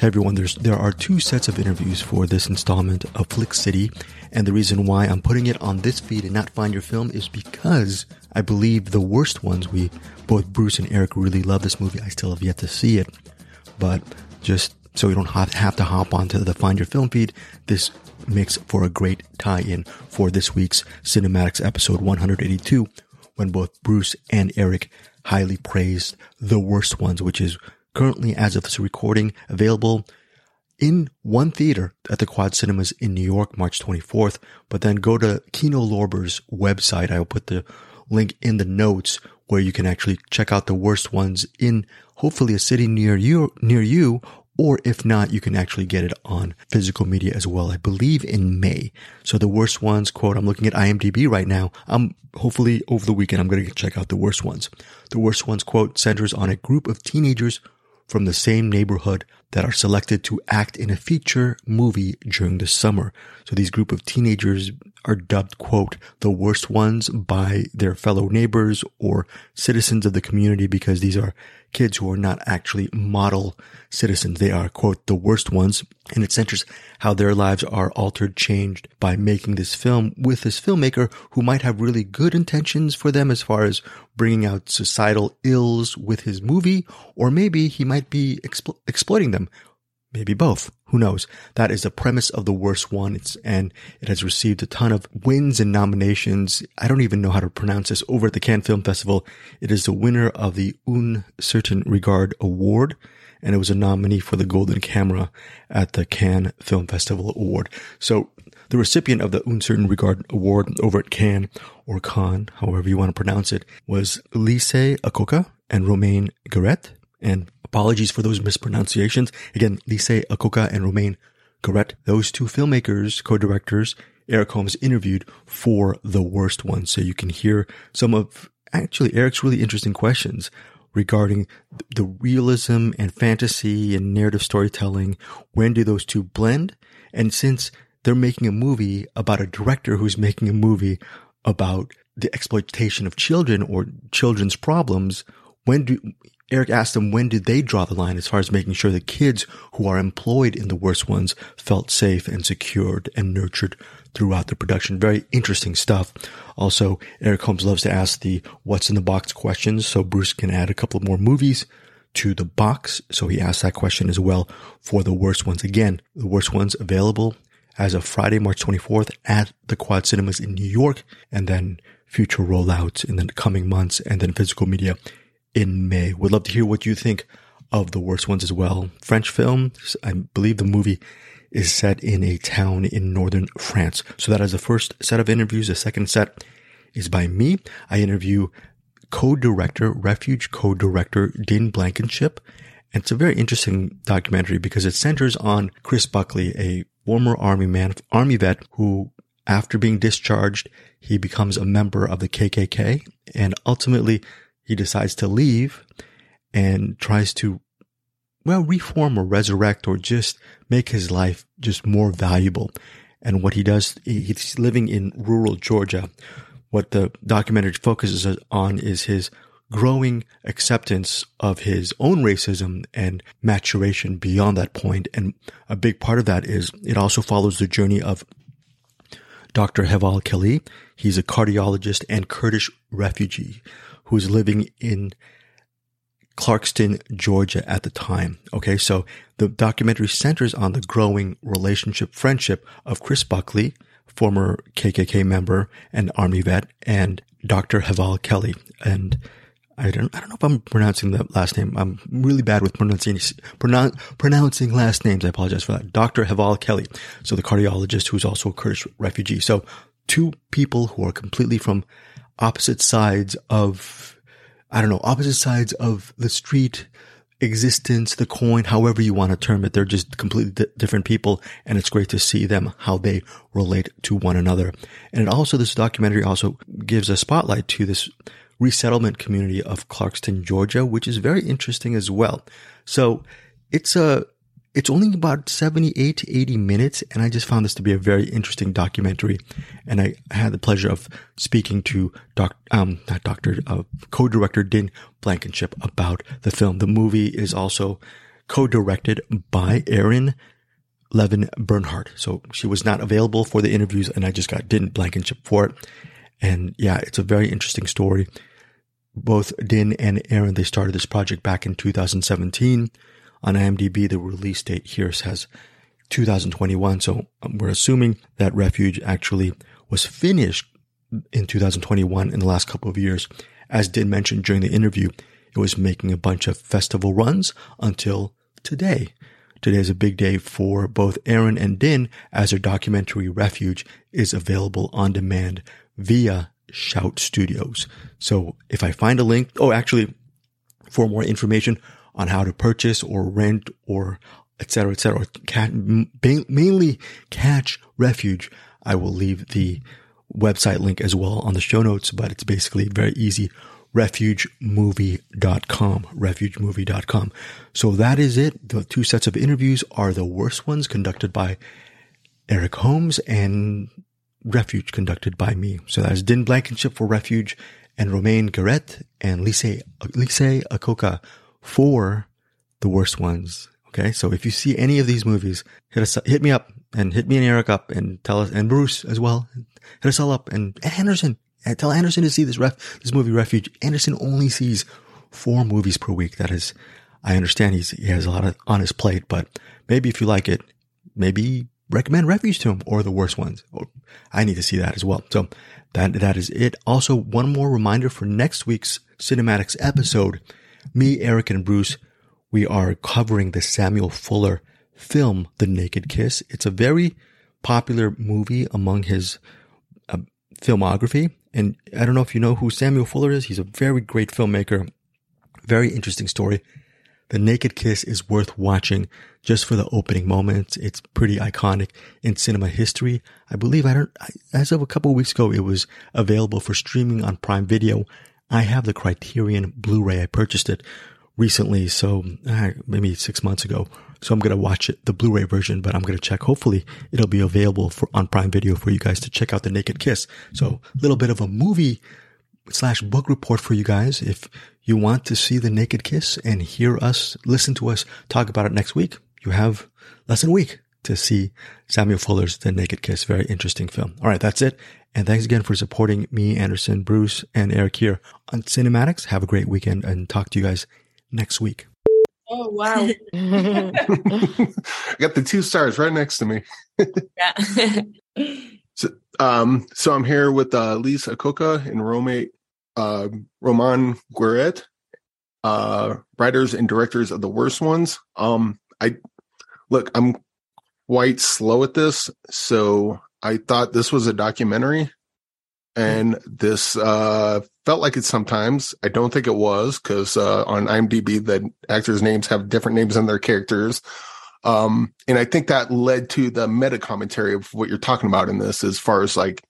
Hey everyone, there's, there are two sets of interviews for this installment of Flick City, and the reason why I'm putting it on this feed and not Find Your Film is because I believe the worst ones, we, both Bruce and Eric really love this movie. I still have yet to see it, but just so you don't have, have to hop onto the Find Your Film feed, this makes for a great tie-in for this week's CinemAddicts episode 182, when both Bruce and Eric highly praised the worst ones, which is currently, as of this recording, available in one theater at the Quad Cinemas in New York, March 24th. But then go to Kino Lorber's website. I will put the link in the notes where you can actually check out the worst ones in hopefully a city near you, near you, or if not, you can actually get it on physical media as well. I believe in May. So the worst ones, quote, I'm looking at IMDb right now. I'm hopefully over the weekend, I'm going to check out the worst ones. The worst ones, quote, centers on a group of teenagers from the same neighborhood that are selected to act in a feature movie during the summer. So these group of teenagers are dubbed, quote, the worst ones by their fellow neighbors or citizens of the community because these are kids who are not actually model citizens. They are, quote, the worst ones. And it centers how their lives are altered, changed by making this film with this filmmaker who might have really good intentions for them as far as bringing out societal ills with his movie, or maybe he might be explo- exploiting them maybe both. Who knows? That is the premise of the worst one. It's, and it has received a ton of wins and nominations. I don't even know how to pronounce this over at the Cannes Film Festival. It is the winner of the Un Certain Regard Award. And it was a nominee for the Golden Camera at the Cannes Film Festival Award. So the recipient of the Un Certain Regard Award over at Cannes or Cannes, however you want to pronounce it, was Lise Akoka and Romane Gueret. And Apologies for those mispronunciations. Again, Lise Akoka and Romane Gueret, those two filmmakers, co-directors, Eric Holmes interviewed for the worst one. So you can hear some of actually Eric's really interesting questions regarding the realism and fantasy and narrative storytelling. When do those two blend? And since they're making a movie about a director who's making a movie about the exploitation of children or children's problems, when do Eric asked them when did they draw the line as far as making sure the kids who are employed in the worst ones felt safe and secured and nurtured throughout the production. Very interesting stuff. Also, Eric Holmes loves to ask the what's in the box questions, so Bruce can add a couple of more movies to the box. So he asked that question as well for the worst ones. Again, the worst ones available as of Friday, March 24th at the Quad Cinemas in New York, and then future rollouts in the coming months, and then physical media in May. Would love to hear what you think of the worst ones as well. French film, I believe the movie is set in a town in northern France. So that is the first set of interviews. The second set is by me. I interview co-director, refuge co-director Din Blankenship. And it's a very interesting documentary because it centers on Chris Buckley, a former army man, army vet who after being discharged, he becomes a member of the KKK and ultimately he decides to leave and tries to, well, reform or resurrect or just make his life just more valuable. And what he does, he's living in rural Georgia. What the documentary focuses on is his growing acceptance of his own racism and maturation beyond that point. And a big part of that is it also follows the journey of Dr. Heval Kelli. He's a cardiologist and Kurdish refugee who's living in Clarkston, Georgia at the time. Okay. So the documentary centers on the growing relationship, friendship of Chris Buckley, former KKK member and army vet, and Dr. Heval Kelli. And I don't, I don't know if I'm pronouncing the last name. I'm really bad with pronouncing, pronoun, pronouncing last names. I apologize for that. Dr. Heval Kelli. So the cardiologist who's also a Kurdish refugee. So two people who are completely from opposite sides of, I don't know, opposite sides of the street existence, the coin, however you want to term it. They're just completely di- different people. And it's great to see them, how they relate to one another. And it also, this documentary also gives a spotlight to this resettlement community of Clarkston, Georgia, which is very interesting as well. So it's a, it's only about 78 to 80 minutes, and I just found this to be a very interesting documentary. And I had the pleasure of speaking to doc, um, not doctor, uh, co-director Din Blankenship about the film. The movie is also co-directed by Erin Levin Bernhardt. So she was not available for the interviews and I just got Din Blankenship for it. And yeah, it's a very interesting story. Both Din and Erin, they started this project back in 2017. On IMDb, the release date here says 2021. So um, we're assuming that Refuge actually was finished in 2021 in the last couple of years. As Din mentioned during the interview, it was making a bunch of festival runs until today. Today is a big day for both Erin and Din as their documentary Refuge is available on demand via Shout Studios. So if I find a link, oh, actually, for more information on how to purchase or rent or etc., etc., mainly catch Refuge, I will leave the website link as well on the show notes, but it's basically very easy. Refugemovie.com, refugemovie.com. So that is it. The two sets of interviews are the worst ones conducted by Eric Holmes and Refuge conducted by me. So that is Din Blankenship for Refuge and Romane Gueret and Lise, Lise Akoka for the worst ones. Okay. So if you see any of these movies, hit us, hit me up and hit me and Eric up and tell us, and Bruce as well. Hit us all up and Anderson, and tell Anderson to see this ref, this movie Refuge. Anderson only sees four movies per week. That is, I understand he's, he has a lot of, on his plate, but maybe if you like it, maybe recommend Refuge to him or the worst ones. I need to see that as well. So that, that is it. Also, one more reminder for next week's CinemAddicts episode. Me, Eric, and Bruce, we are covering the Samuel Fuller film, The Naked Kiss. It's a very popular movie among his uh, filmography. And I don't know if you know who Samuel Fuller is. He's a very great filmmaker. Very interesting story. The Naked Kiss is worth watching just for the opening moments. It's pretty iconic in cinema history. I believe I don't, as of a couple of weeks ago, it was available for streaming on Prime Video. I have the Criterion Blu-ray. I purchased it recently, so uh, maybe six months ago. So I'm going to watch it, the Blu-ray version, but I'm going to check. Hopefully it'll be available for on Prime Video for you guys to check out the Naked Kiss. So a little bit of a movie slash book report for you guys. If you want to see the Naked Kiss and hear us, listen to us talk about it next week, you have less than a week to see Samuel Fuller's The Naked Kiss. Very interesting film. All right. That's it. And thanks again for supporting me, Anderson, Bruce, and Eric here on CinemAddicts. Have a great weekend and talk to you guys next week. Oh wow! I got the two stars right next to me. yeah. so, um, so I'm here with uh, Lisa Akoka and Rome, uh, Romane Gueret, uh, writers and directors of the worst ones. Um, I look, I'm quite slow at this, so I thought this was a documentary and this uh, felt like it sometimes. I don't think it was because uh, on IMDb the actors' names have different names than their characters. Um, and I think that led to the meta commentary of what you're talking about in this, as far as like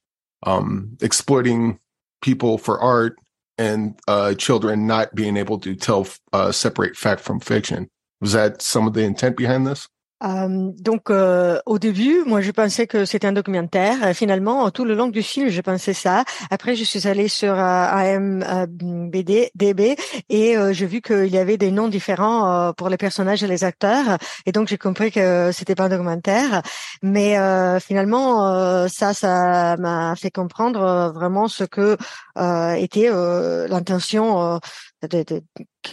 um, exploiting people for art and uh, children not being able to tell uh, separate fact from fiction. Was that some of the intent behind this? Euh, donc euh, au début, moi je pensais que c'était un documentaire. finalement, tout le long du film, je pensais ça. Après, je suis allée sur euh, DB et euh, j'ai vu qu'il y avait des noms différents euh, pour les personnages et les acteurs. Et donc j'ai compris que c'était pas un documentaire. Mais finalement, ça, ça m'a fait comprendre vraiment ce que était l'intention de, de,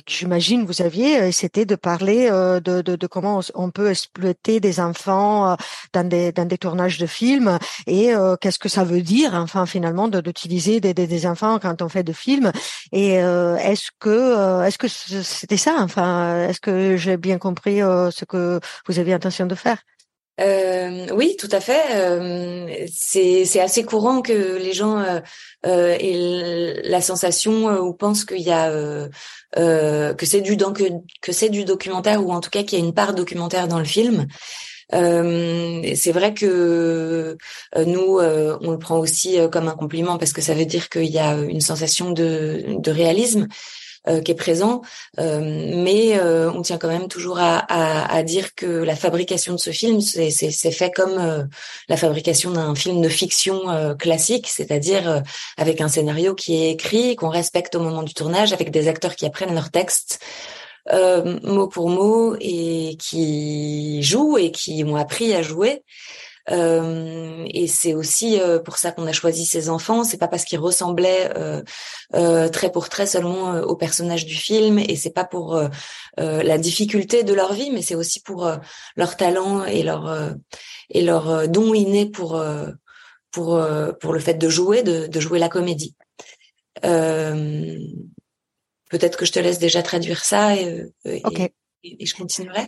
j'imagine vous aviez, euh, c'était de parler euh, de, de, comment on peut exploiter des enfants euh, dans des dans des tournages de films et qu'est-ce que ça veut dire, enfin finalement, d'utiliser des, des, des, enfants quand on fait de films. Et est-ce que est-ce que c'était ça, enfin, est-ce que j'ai bien compris ce que vous aviez intention de faire? Euh, oui, tout à fait. Euh, c'est assez courant que les gens euh, euh aient la sensation euh, ou pensent qu'il y a que c'est du que c'est du documentaire ou en tout cas qu'il y a une part documentaire dans le film. c'est vrai que nous, on le prend aussi comme un compliment parce que ça veut dire qu'il y a une sensation de, de réalisme. Euh, qui est présent, euh, mais euh, on tient quand même toujours à, à, à, dire que la fabrication de ce film, c'est fait comme la fabrication d'un film de fiction classique, c'est-à-dire avec un scénario qui est écrit, qu'on respecte au moment du tournage, avec des acteurs qui apprennent leur texte. euh, mot pour mot et qui jouent et qui ont appris à jouer. Euh, et c'est aussi euh, pour ça qu'on a choisi ces enfants. C'est pas parce qu'ils ressemblaient euh, trait pour trait seulement aux personnages du film, et c'est pas pour la difficulté de leur vie, mais c'est aussi pour leur talent et leur et leur don inné pour pour pour le fait de jouer, de, de jouer la comédie. Peut-être que je te laisse déjà traduire ça et, et, okay. et, et je continuerai.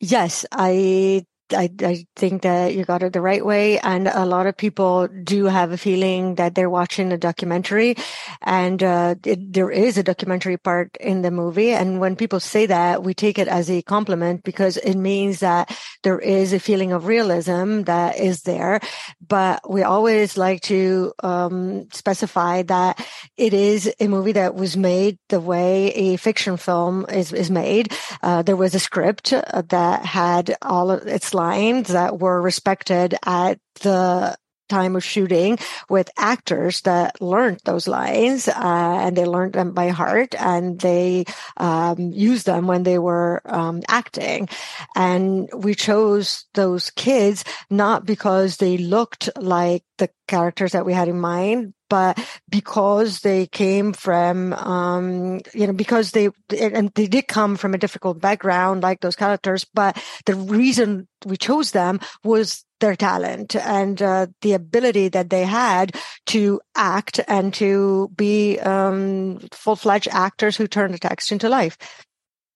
Yes, I I, I think that you got it the right way. And a lot of people do have a feeling that they're watching a documentary and, uh, it, there is a documentary part in the movie. And when people say that, we take it as a compliment because it means that there is a feeling of realism that is there. But we always like to, um, specify that it is a movie that was made the way a fiction film is, is made. Uh, there was a script that had all of its lines that were respected at the time of shooting with actors that learned those lines uh, and they learned them by heart and they um, used them when they were um, acting. And we chose those kids not because they looked like the characters that we had in mind but because they came from, um, you know, because they, and they did come from a difficult background like those characters, but the reason we chose them was their talent and uh, the ability that they had to act and to be um, full-fledged actors who turn the text into life.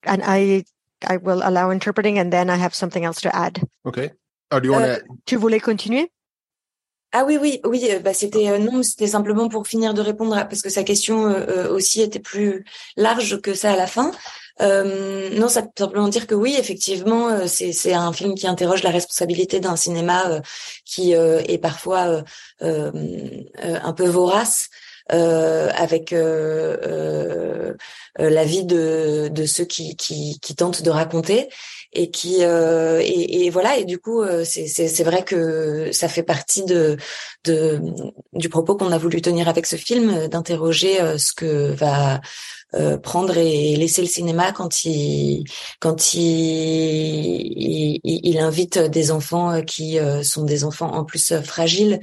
And I, I will allow interpreting, and then I have something else to add. Okay. Oh, do you want to? Uh, tu voulais continuer? Ah oui, oui, oui. Bah c'était euh, non, c'était simplement pour finir de répondre à, parce que sa question euh, euh, aussi était plus large que ça à la fin. Euh, non, ça peut simplement dire que oui, effectivement, c'est c'est un film qui interroge la responsabilité d'un cinéma qui est parfois un peu vorace. Euh, avec euh, euh, la vie de, de ceux qui, qui, qui tentent de raconter et qui euh, et, et, voilà et du coup euh, c'est c'est vrai que ça fait partie de de du propos qu'on a voulu tenir avec ce film d'interroger euh, ce que va prendre et laisser le cinéma quand il quand il, il, il invite des enfants qui sont des enfants en plus fragiles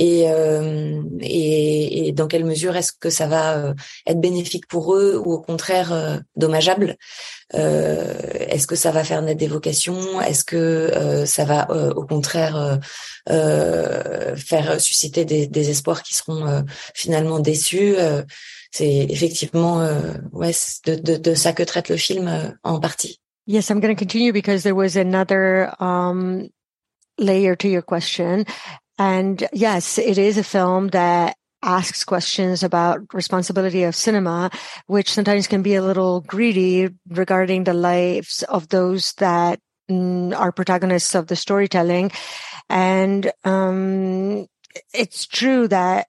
et, euh, et, et, dans quelle mesure est-ce que ça va euh, être bénéfique pour eux ou au contraire euh, dommageable Est-ce que ça va faire naître des vocations Est-ce que ça va au contraire faire susciter des, des, espoirs qui seront finalement déçus C'est effectivement ouais de, de, de, ça que traite le film en partie. Yes, I'm going to continue because there was another um, layer to your question. And yes, it is a film that asks questions about responsibility of cinema, which sometimes can be a little greedy regarding the lives of those that mm, are protagonists of the storytelling. And um, it's true that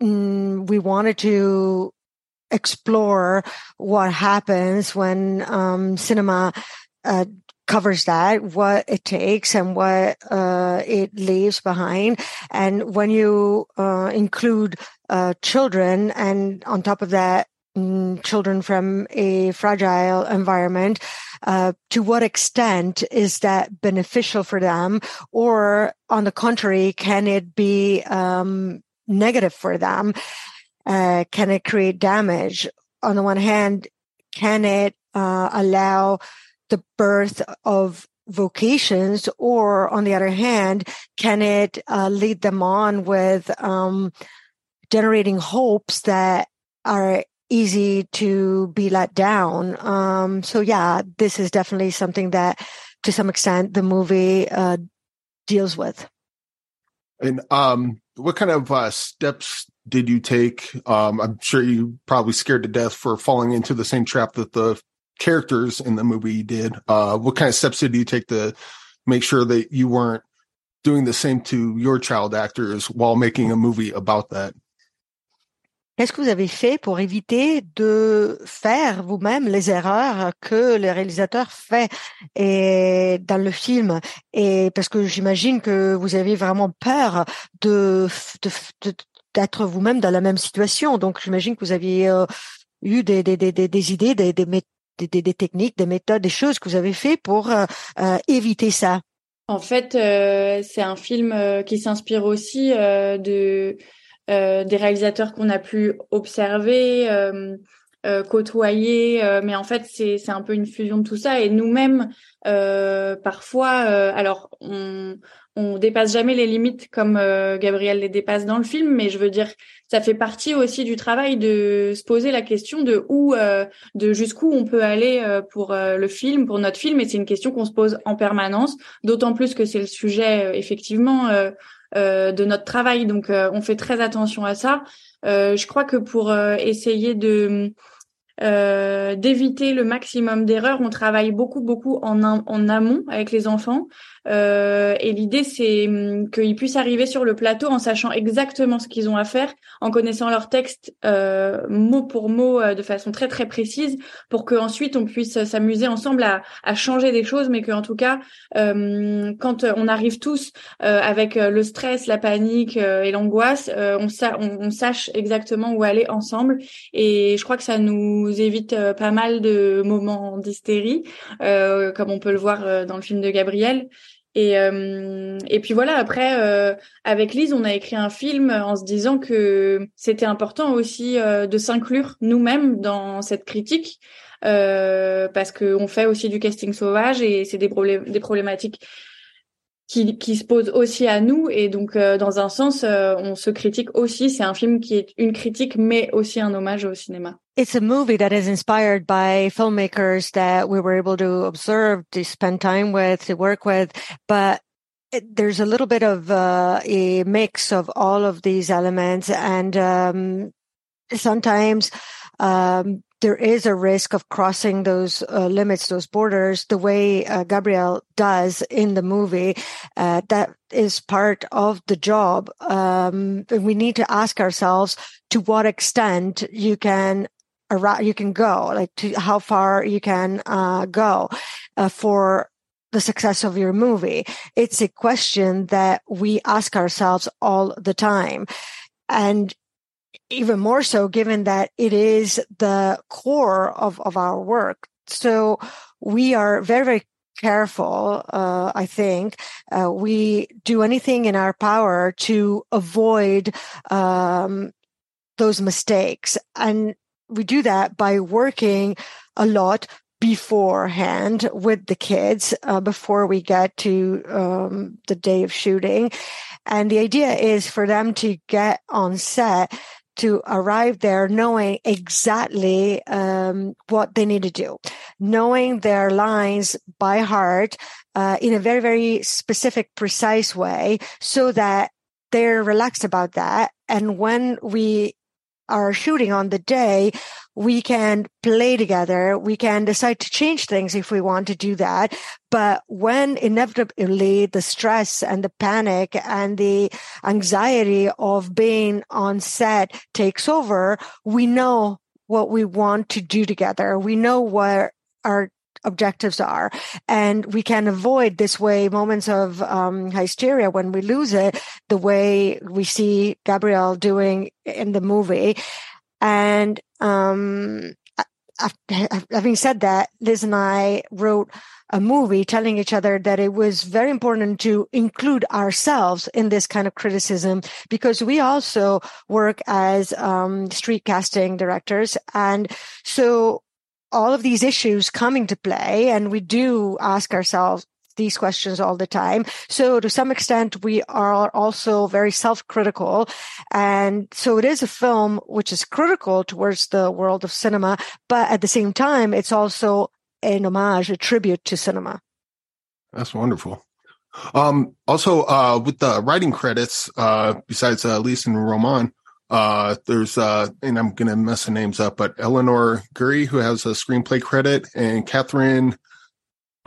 mm, we wanted to explore what happens when um, cinema uh, covers that, what it takes and what uh, it leaves behind. And when you uh, include uh, children and on top of that, mm, children from a fragile environment, uh, to what extent is that beneficial for them? Or on the contrary, can it be um, negative for them? Uh, can it create damage? On the one hand, can it uh, allow the birth of vocations or on the other hand can it uh, lead them on with um, generating hopes that are easy to be let down? Um, so yeah this is definitely something that to some extent the movie uh, deals with. And um, what kind of uh, steps did you take? Um, i'm sure you probably scared to death for falling into the same trap that the characters in the movie did. Uh, what kind of steps did you take to make sure that you weren't doing the same to your child actors while making a movie about that? Qu'est-ce que vous avez fait pour éviter de faire vous-même les erreurs que le réalisateur fait et dans le film? Et parce que j'imagine que vous avez vraiment peur de, de, d'être vous-même dans la même situation. Donc j'imagine que vous aviez euh, eu des, des, des, des idées, des, des, techniques, des méthodes, des choses que vous avez fait pour éviter ça? En fait, c'est un film qui s'inspire aussi de des réalisateurs qu'on a pu observer. Euh, côtoyer, euh, mais en fait c'est c'est un peu une fusion de tout ça et nous-mêmes euh, parfois, alors on on dépasse jamais les limites comme Gabriel les dépasse dans le film, mais je veux dire ça fait partie aussi du travail de se poser la question de où, de jusqu'où on peut aller pour le film, pour notre film, et c'est une question qu'on se pose en permanence, d'autant plus que c'est le sujet effectivement de notre travail, donc on fait très attention à ça. je crois que pour essayer de euh, d'éviter le maximum d'erreurs. On travaille beaucoup, beaucoup en, en amont avec les enfants. Euh, et l'idée, c'est hum, qu'ils puissent arriver sur le plateau en sachant exactement ce qu'ils ont à faire, en connaissant leur texte euh, mot pour mot euh, de façon très très précise, pour qu'ensuite on puisse s'amuser ensemble à, à, changer des choses, mais qu'en tout cas, euh, quand on arrive tous euh, avec le stress, la panique et l'angoisse, on, on, on, sache exactement où aller ensemble. Et je crois que ça nous évite pas mal de moments d'hystérie, comme on peut le voir dans le film de Gabriel. Et, euh, et puis voilà, après, euh, avec Lise, on a écrit un film en se disant que c'était important aussi euh, de s'inclure nous-mêmes dans cette critique, parce qu'on fait aussi du casting sauvage et c'est des, des problématiques qui, qui se pose aussi à nous. Et donc euh, dans un sens euh, on se critique aussi. C'est un film qui est une critique mais aussi un hommage au cinéma. It's a movie that is inspired by filmmakers that we were able to observe to spend time with to work with. But there's a little bit of uh, a mix of all of these elements. And um, sometimes um, there is a risk of crossing those uh, limits, those borders, the way uh, Gabriel does in the movie. Uh, that is part of the job. Um, we need to ask ourselves to what extent you can you can go, like to how far you can uh, go uh, for the success of your movie. It's a question that we ask ourselves all the time. And even more so given that it is the core of, of our work. So we are very, very careful. Uh, I think uh, we do anything in our power to avoid um, those mistakes, and we do that by working a lot beforehand with the kids uh, before we get to um, the day of shooting. And the idea is for them to get on set to arrive there knowing exactly um, what they need to do, knowing their lines by heart uh, in a very, very specific, precise way so that they're relaxed about that. And when we are shooting on the day, we can play together. We can decide to change things if we want to do that. But when inevitably the stress and the panic and the anxiety of being on set takes over, we know what we want to do together. We know what our objectives are. And we can avoid this way moments of um, hysteria when we lose it, the way we see Gabriel doing in the movie. And um, having said that, Liz and I wrote a movie telling each other that it was very important to include ourselves in this kind of criticism because we also work as um, street casting directors. And so all of these issues come into play and we do ask ourselves these questions all the time. So to some extent, we are also very self-critical. And so it is a film which is critical towards the world of cinema, but at the same time, it's also an homage, a tribute to cinema. That's wonderful. Um, also, uh, with the writing credits, uh, besides, uh, Lisa and Roman, uh, there's, uh, and I'm going to mess the names up, but Eleanor Gurry, who has a screenplay credit, and Catherine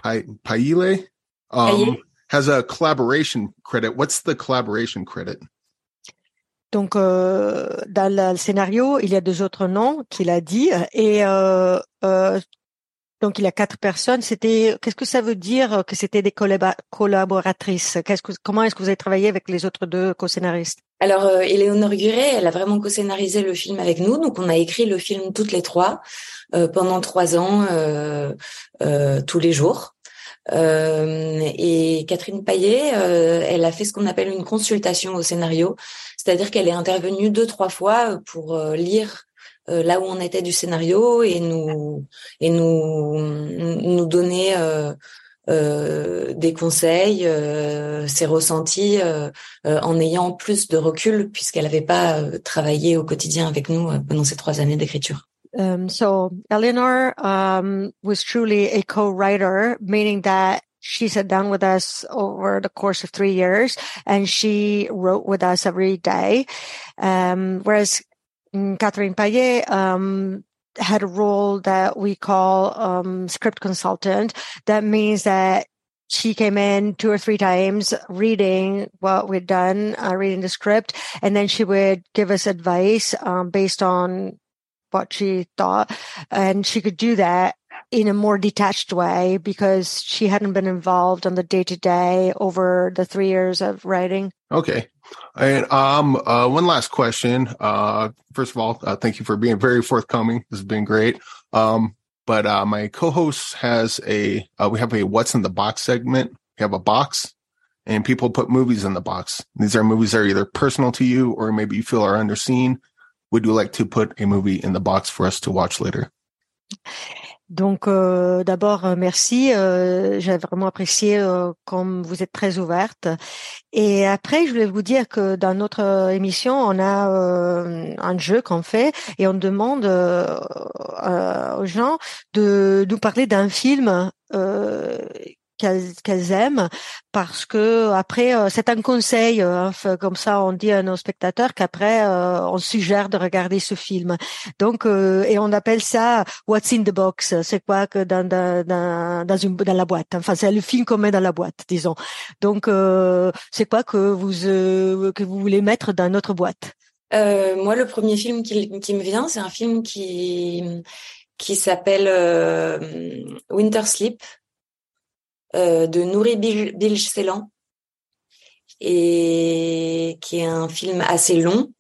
Paile, um, has a collaboration credit. What's the collaboration credit? Donc, euh, dans le scénario, il y a deux autres noms qu'il a dit. Et euh, euh, donc, il y a quatre personnes. C'était, qu'est-ce que ça veut dire que c'était des collaboratrices? Qu'est-ce que, comment est-ce que vous avez travaillé avec les autres deux co-scénaristes? Alors, euh, Éléonore Guret, elle a vraiment co-scénarisé le film avec nous, donc on a écrit le film toutes les trois euh, pendant trois ans, euh, euh tous les jours. et Catherine Paillet, elle a fait ce qu'on appelle une consultation au scénario, c'est-à-dire qu'elle est intervenue deux trois fois pour lire là où on était du scénario et nous et nous nous donner des conseils, euh, ses ressentis euh, euh, en ayant plus de recul puisqu'elle n'avait pas euh, travaillé au quotidien avec nous pendant ces trois années d'écriture. Um, so Eleanor um, was truly a co-writer, meaning that she sat down with us over the course of three years and she wrote with us every day. Um, whereas Catherine Payet, had a role that we call um, script consultant. That means that she came in two or three times reading what we'd done, uh, reading the script, and then she would give us advice um, based on what she thought. And she could do that in a more detached way because she hadn't been involved on the day to day over the three years of writing. Okay. And um, uh, one last question. Uh, first of all, uh, thank you for being very forthcoming. This has been great. Um, but uh, my co-host has a uh, we have a what's in the box segment. We have a box, and people put movies in the box. These are movies that are either personal to you or maybe you feel are underseen. Would you like to put a movie in the box for us to watch later? Donc euh, d'abord euh, merci, euh, j'ai vraiment apprécié comme vous êtes très ouverte. Et après je voulais vous dire que dans notre émission on a un jeu qu'on fait et on demande aux gens de nous parler d'un film qu'elles aiment parce que après euh, c'est un conseil hein, comme ça on dit à nos spectateurs qu'après euh, on suggère de regarder ce film. Donc euh, et on appelle ça what's in the box c'est quoi que dans dans dans, dans la boîte. Enfin c'est le film qu'on met dans la boîte disons. Donc c'est quoi que vous que vous voulez mettre dans notre boîte? Moi le premier film qui, qui me vient c'est un film qui qui s'appelle Winter Sleep euh, de Nouri Bilge Ceylan et qui est un film assez long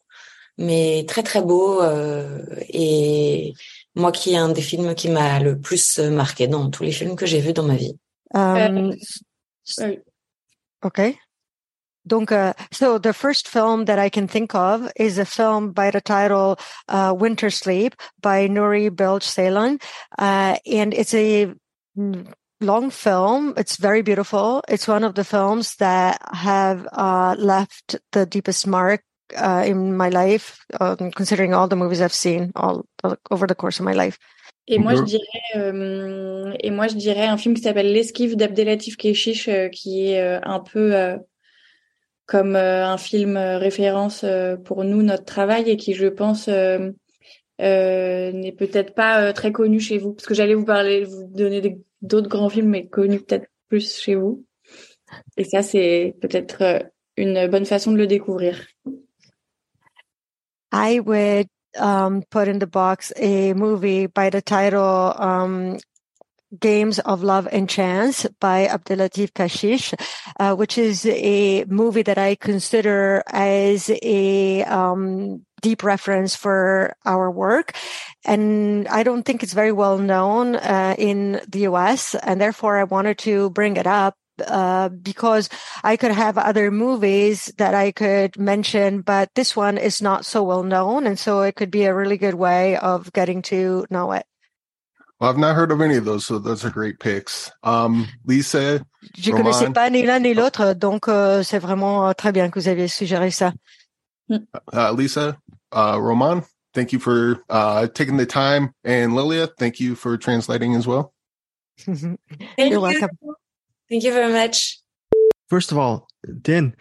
mais très très beau euh, et moi qui est un des films qui m'a le plus marqué dans tous les films que j'ai vus dans ma vie. Um, okay. Donc, uh, so the first film that I can think of is a film by the title uh, Winter Sleep by Nuri Bilge Ceylan, uh, and it's a long film. It's very beautiful. It's one of the films that have uh, left the deepest mark uh, in my life, um, considering all the movies I've seen all over the course of my life. Et moi, je dirais, euh, et moi, je dirais un film qui s'appelle L'esquive d'Abdelatif Keshish, euh, qui est euh, un peu euh, comme euh, un film euh, référence pour nous, notre travail, et qui, je pense, n'est peut-être pas très connu chez vous, parce que j'allais vous parler, vous donner des d'autres grands films, mais connus peut-être plus chez vous. Et ça, c'est peut-être euh, une bonne façon de le découvrir. I would put in the box a movie by the title Games of Love and Chance by Abdellatif Kechiche, uh, which is a movie that I consider as a um, deep reference for our work. And I don't think it's very well known uh, in the US. And therefore, I wanted to bring it up uh, because I could have other movies that I could mention, but this one is not so well known. And so it could be a really good way of getting to know it. Well, I've not heard of any of those, so those are great picks. Um, Lisa, je Roman. connaissais pas ni l'un ni l'autre, donc euh, c'est vraiment euh, très bien que vous aviez suggéré ça. Uh, Lisa, uh, Roman, thank you for uh, taking the time, and Lilia, thank you for translating as well. You're you. welcome. Thank you very much. First of all, Din,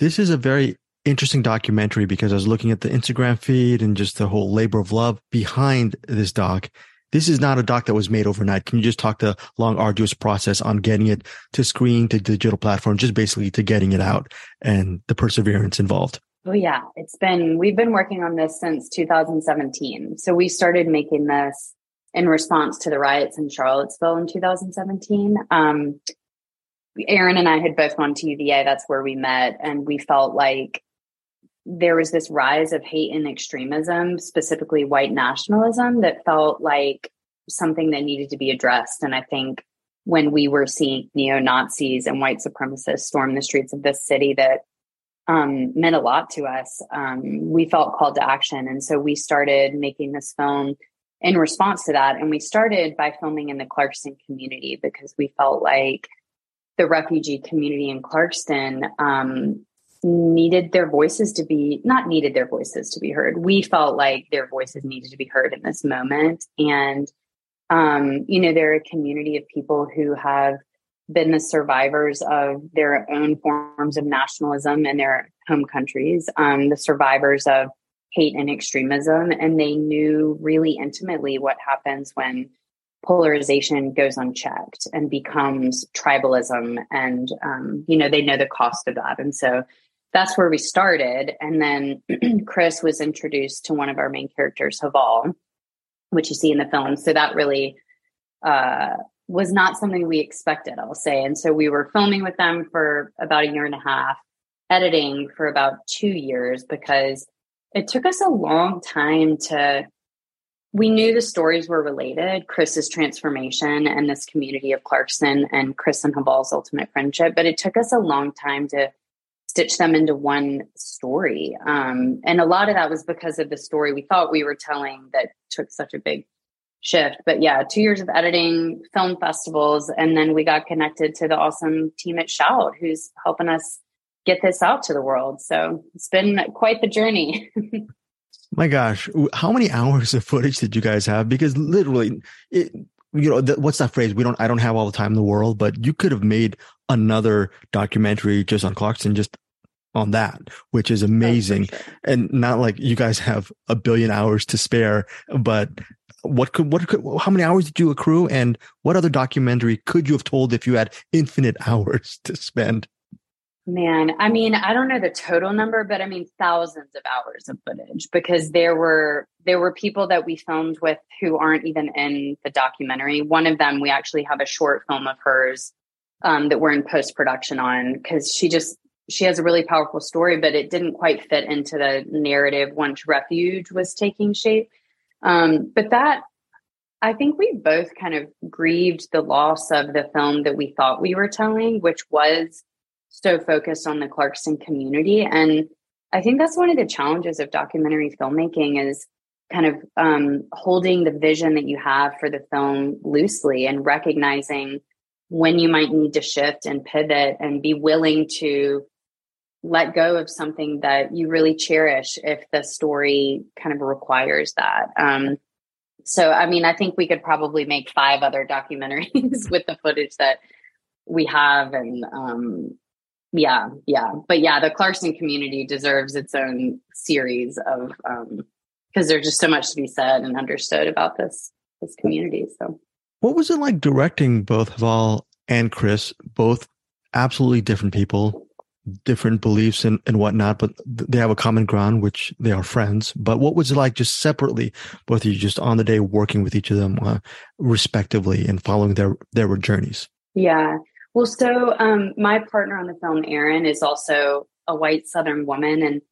this is a very interesting documentary because I was looking at the Instagram feed and just the whole labor of love behind this doc. This is not a doc that was made overnight. Can you just talk the long, arduous process on getting it to screen, to digital platform, just basically to getting it out and the perseverance involved? Oh yeah, it's been we've been working on this since 2017. So we started making this in response to the riots in Charlottesville in 2017. Um, Erin and I had both gone to UVA. That's where we met, and we felt like there was this rise of hate and extremism, specifically white nationalism, that felt like something that needed to be addressed. And I think when we were seeing neo Nazis and white supremacists storm the streets of this city, that um, meant a lot to us. Um, we felt called to action. And so we started making this film in response to that. And we started by filming in the Clarkston community because we felt like the refugee community in Clarkston um, needed their voices to be not needed their voices to be heard. We felt like their voices needed to be heard in this moment. And, um, you know, they're a community of people who have been the survivors of their own forms of nationalism in their home countries, um, the survivors of hate and extremism. And they knew really intimately what happens when polarization goes unchecked and becomes tribalism. And, um, you know, they know the cost of that. And so that's where we started. And then Chris was introduced to one of our main characters, Heval, which you see in the film. So that really uh, was not something we expected, I'll say. And so we were filming with them for about a year and a half, editing for about two years because it took us a long time to. We knew the stories were related, Chris's transformation and this community of Clarkston and Chris and Heval's ultimate friendship, but it took us a long time to stitch them into one story. Um, and a lot of that was because of the story we thought we were telling that took such a big shift. But yeah, two years of editing, film festivals, and then we got connected to the awesome team at Shout who's helping us get this out to the world. So it's been quite the journey. My gosh, how many hours of footage did you guys have? Because literally, it, you know, what's that phrase? We don't, I don't have all the time in the world, but you could have made another documentary just on Clarkston, just on that, which is amazing. Sure. And not like you guys have a billion hours to spare, but what could what could how many hours did you accrue and what other documentary could you have told if you had infinite hours to spend man i mean i don't know the total number but i mean thousands of hours of footage because there were there were people that we filmed with who aren't even in the documentary one of them we actually have a short film of hers um, that we're in post production on because she just she has a really powerful story but it didn't quite fit into the narrative once refuge was taking shape um, but that, I think we both kind of grieved the loss of the film that we thought we were telling, which was so focused on the Clarkston community. And I think that's one of the challenges of documentary filmmaking is kind of um, holding the vision that you have for the film loosely and recognizing when you might need to shift and pivot and be willing to let go of something that you really cherish if the story kind of requires that. Um, so, I mean, I think we could probably make five other documentaries with the footage that we have. And um, yeah, yeah. But yeah, the Clarkston community deserves its own series of, because um, there's just so much to be said and understood about this, this community. So, what was it like directing both Val and Chris, both absolutely different people? Different beliefs and, and whatnot, but they have a common ground, which they are friends. But what was it like just separately, both of you just on the day working with each of them uh, respectively and following their, their journeys? Yeah. Well, so um, my partner on the film, Erin, is also a white Southern woman. And,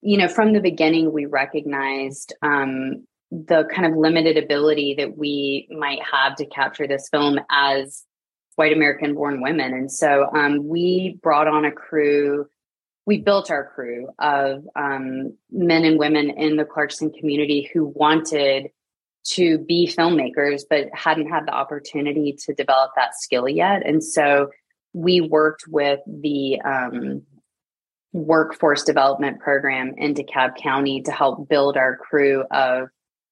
you know, from the beginning, we recognized um, the kind of limited ability that we might have to capture this film as white American born women. And so um, we brought on a crew. We built our crew of um, men and women in the Clarkston community who wanted to be filmmakers, but hadn't had the opportunity to develop that skill yet. And so we worked with the um, workforce development program in DeKalb County to help build our crew of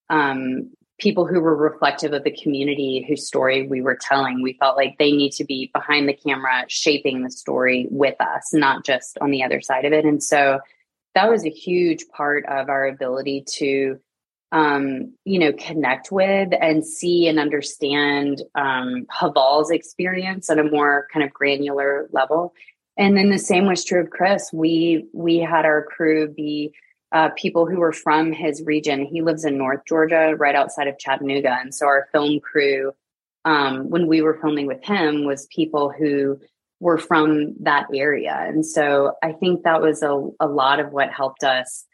um, people who were reflective of the community whose story we were telling. We felt like they need to be behind the camera, shaping the story with us, not just on the other side of it. And so that was a huge part of our ability to, um, you know, connect with and see and understand um, Heval's experience at a more kind of granular level. And then the same was true of Chris. We we had our crew be uh, people who were from his region. He lives in North Georgia, right outside of Chattanooga. And so our film crew, um, when we were filming with him, was people who were from that area. And so I think that was a, a lot of what helped us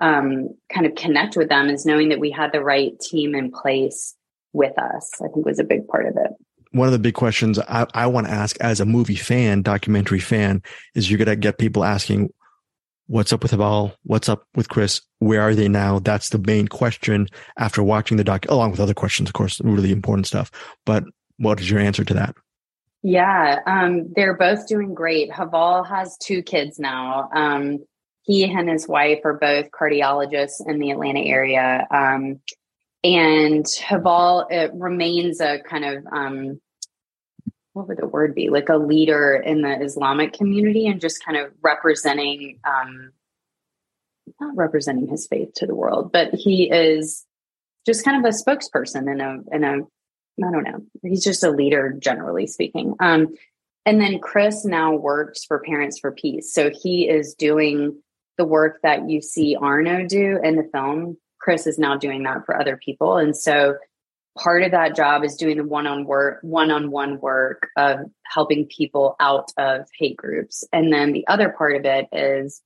um, kind of connect with them is knowing that we had the right team in place with us, I think was a big part of it. One of the big questions I, I want to ask as a movie fan, documentary fan, is you're going to get people asking, what's up with Heval? What's up with Chris? Where are they now? That's the main question after watching the doc, along with other questions, of course, really important stuff. But what is your answer to that? Yeah, um, they're both doing great. Heval has two kids now. Um, he and his wife are both cardiologists in the Atlanta area. Um, and Heval it remains a kind of um, what would the word be like a leader in the Islamic community and just kind of representing um, not representing his faith to the world, but he is just kind of a spokesperson in a in a I don't know. He's just a leader, generally speaking. Um, and then Chris now works for Parents for Peace. So he is doing the work that you see Arno do in the film. Chris is now doing that for other people. And so part of that job is doing the one-on work, one-on-one work of helping people out of hate groups. And then the other part of it is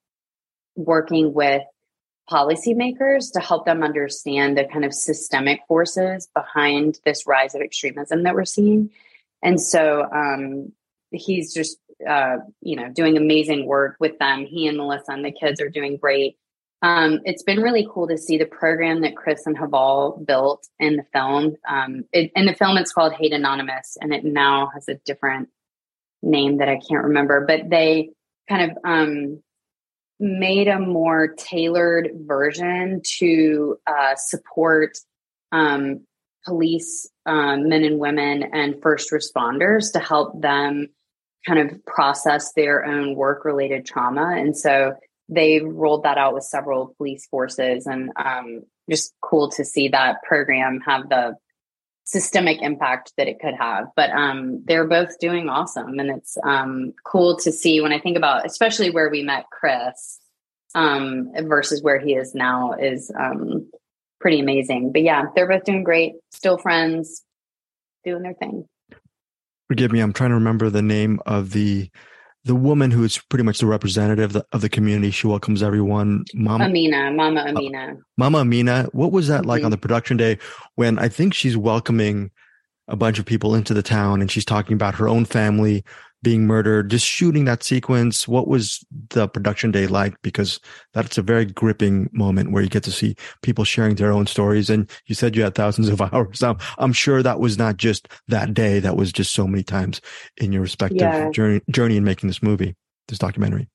working with policymakers to help them understand the kind of systemic forces behind this rise of extremism that we're seeing. And so um, he's just, uh, you know, doing amazing work with them. He and Melissa and the kids are doing great. Um, it's been really cool to see the program that Chris and Heval built in the film. Um, it, in the film, it's called Hate Anonymous, and it now has a different name that I can't remember. But they kind of um, made a more tailored version to uh, support um, police um, men and women and first responders to help them kind of process their own work related trauma and so they rolled that out with several police forces and um, just cool to see that program have the systemic impact that it could have. But um, they're both doing awesome. And it's um, cool to see when I think about, especially where we met Chris um, versus where he is now, is um, pretty amazing. But yeah, they're both doing great, still friends, doing their thing. Forgive me, I'm trying to remember the name of the the woman who is pretty much the representative of the, of the community. She welcomes everyone. Mama Amina, Mama uh, Amina. Uh, Mama Amina. What was that mm-hmm. like on the production day when I think she's welcoming a bunch of people into the town and she's talking about her own family, being murdered, just shooting that sequence. What was the production day like? Because that's a very gripping moment where you get to see people sharing their own stories. And you said you had thousands of hours. I'm, I'm sure that was not just that day. That was just so many times in your respective yeah. journey, journey in making this movie, this documentary.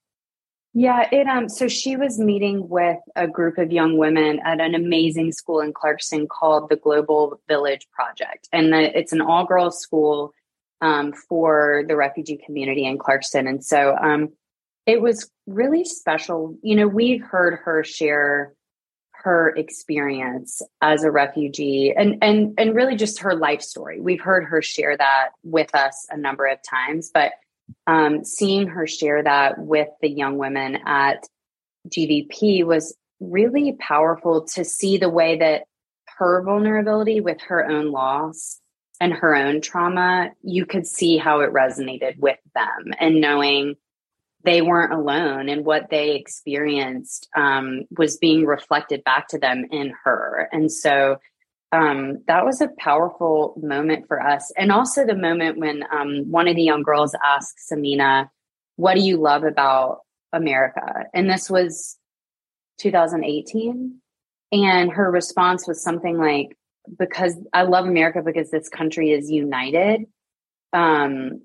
Yeah, it um so she was meeting with a group of young women at an amazing school in Clarkston called the Global Village Project. And the, it's an all-girls school um, for the refugee community in Clarkston. And so um, it was really special. You know, we've heard her share her experience as a refugee and and and really just her life story. We've heard her share that with us a number of times, but um, seeing her share that with the young women at GVP was really powerful to see the way that her vulnerability with her own loss and her own trauma, you could see how it resonated with them and knowing they weren't alone and what they experienced um, was being reflected back to them in her. And so um, that was a powerful moment for us. And also the moment when um, one of the young girls asked Samina, What do you love about America? And this was 2018. And her response was something like, because I love America because this country is united. Um,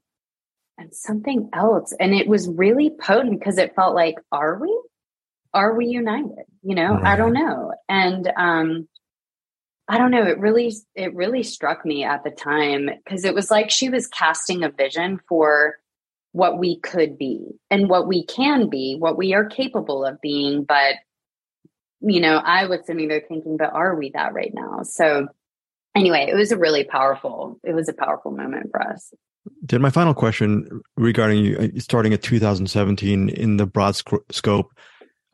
and something else. And it was really potent because it felt like, are we? Are we united? You know, right. I don't know. And um, I don't know, it really it really struck me at the time because it was like she was casting a vision for what we could be and what we can be, what we are capable of being, but you know, I was sitting there thinking, but are we that right now? So anyway, it was a really powerful, it was a powerful moment for us. Did my final question regarding you uh, starting at 2017 in the broad sc- scope,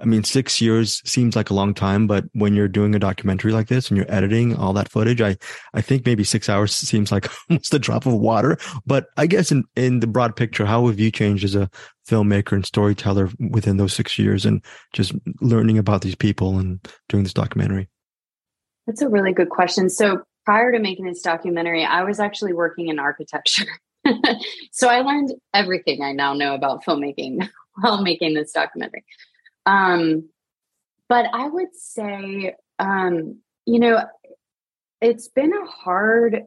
I mean, six years seems like a long time, but when you're doing a documentary like this and you're editing all that footage, I, I think maybe six hours seems like almost a drop of water. But I guess in, in the broad picture, how have you changed as a filmmaker and storyteller within those six years and just learning about these people and doing this documentary? That's a really good question. So prior to making this documentary, I was actually working in architecture. so I learned everything I now know about filmmaking while making this documentary. Um, but I would say, um, you know, it's been a hard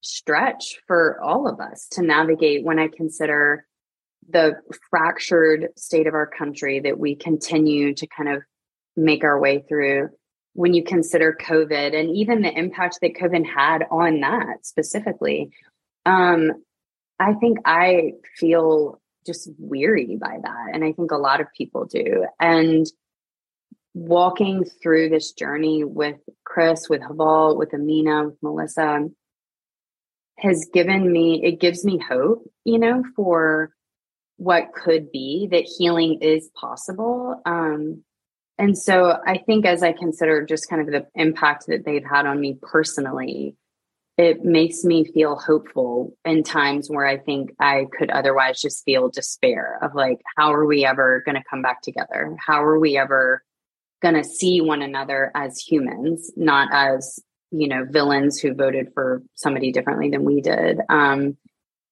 stretch for all of us to navigate when I consider the fractured state of our country that we continue to kind of make our way through. When you consider COVID and even the impact that COVID had on that specifically, um, I think I feel just weary by that. And I think a lot of people do. And walking through this journey with Chris, with Heval, with Amina, with Melissa has given me, it gives me hope, you know, for what could be that healing is possible. Um, and so I think as I consider just kind of the impact that they've had on me personally, it makes me feel hopeful in times where I think I could otherwise just feel despair of like, how are we ever going to come back together? How are we ever going to see one another as humans, not as, you know, villains who voted for somebody differently than we did? Um,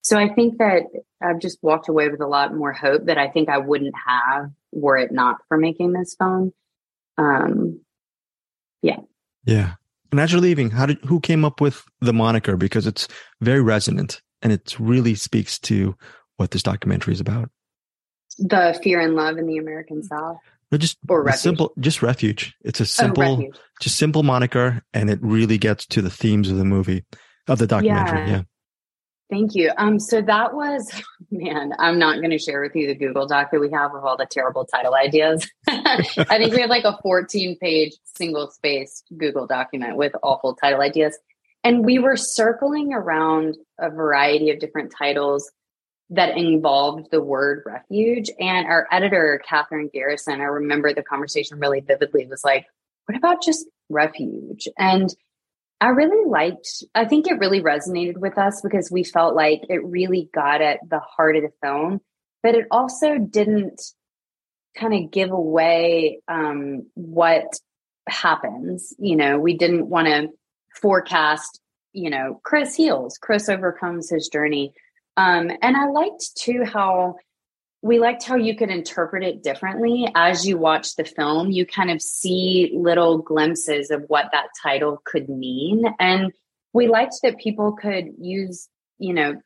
so I think that I've just walked away with a lot more hope that I think I wouldn't have were it not for making this film. Um, yeah. Yeah. And as you're leaving, how did who came up with the moniker? Because it's very resonant and it really speaks to what this documentary is about. The fear and love in the American South. No, just or simple, just refuge. It's a oh, simple, oh, just simple moniker, and it really gets to the themes of the movie, of the documentary. Yeah. yeah. Thank you. Um, so that was, man, I'm not going to share with you the Google Doc that we have of all the terrible title ideas. I think we have like a 14 page single spaced Google document with awful title ideas. And we were circling around a variety of different titles that involved the word refuge. And our editor, Catherine Garrison, I remember the conversation really vividly, was like, what about just refuge? And I really liked, I think it really resonated with us because we felt like it really got at the heart of the film, but it also didn't kind of give away um, what happens. You know, we didn't want to forecast, you know, Chris heals, Chris overcomes his journey. Um, and I liked too how we liked how you could interpret it differently as you watch the film. You kind of see little glimpses of what that title could mean. And we liked that people could use, you know,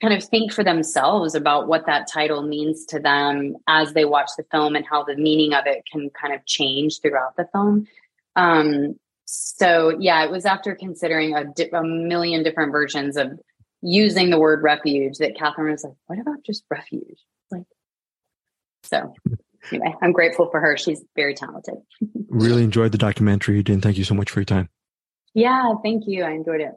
kind of think for themselves about what that title means to them as they watch the film and how the meaning of it can kind of change throughout the film. Um, so yeah, it was after considering a, di- a million different versions of using the word refuge that Catherine was like, what about just refuge? So anyway, I'm grateful for her. She's very talented. really enjoyed the documentary, and thank you so much for your time. Yeah, thank you. I enjoyed it.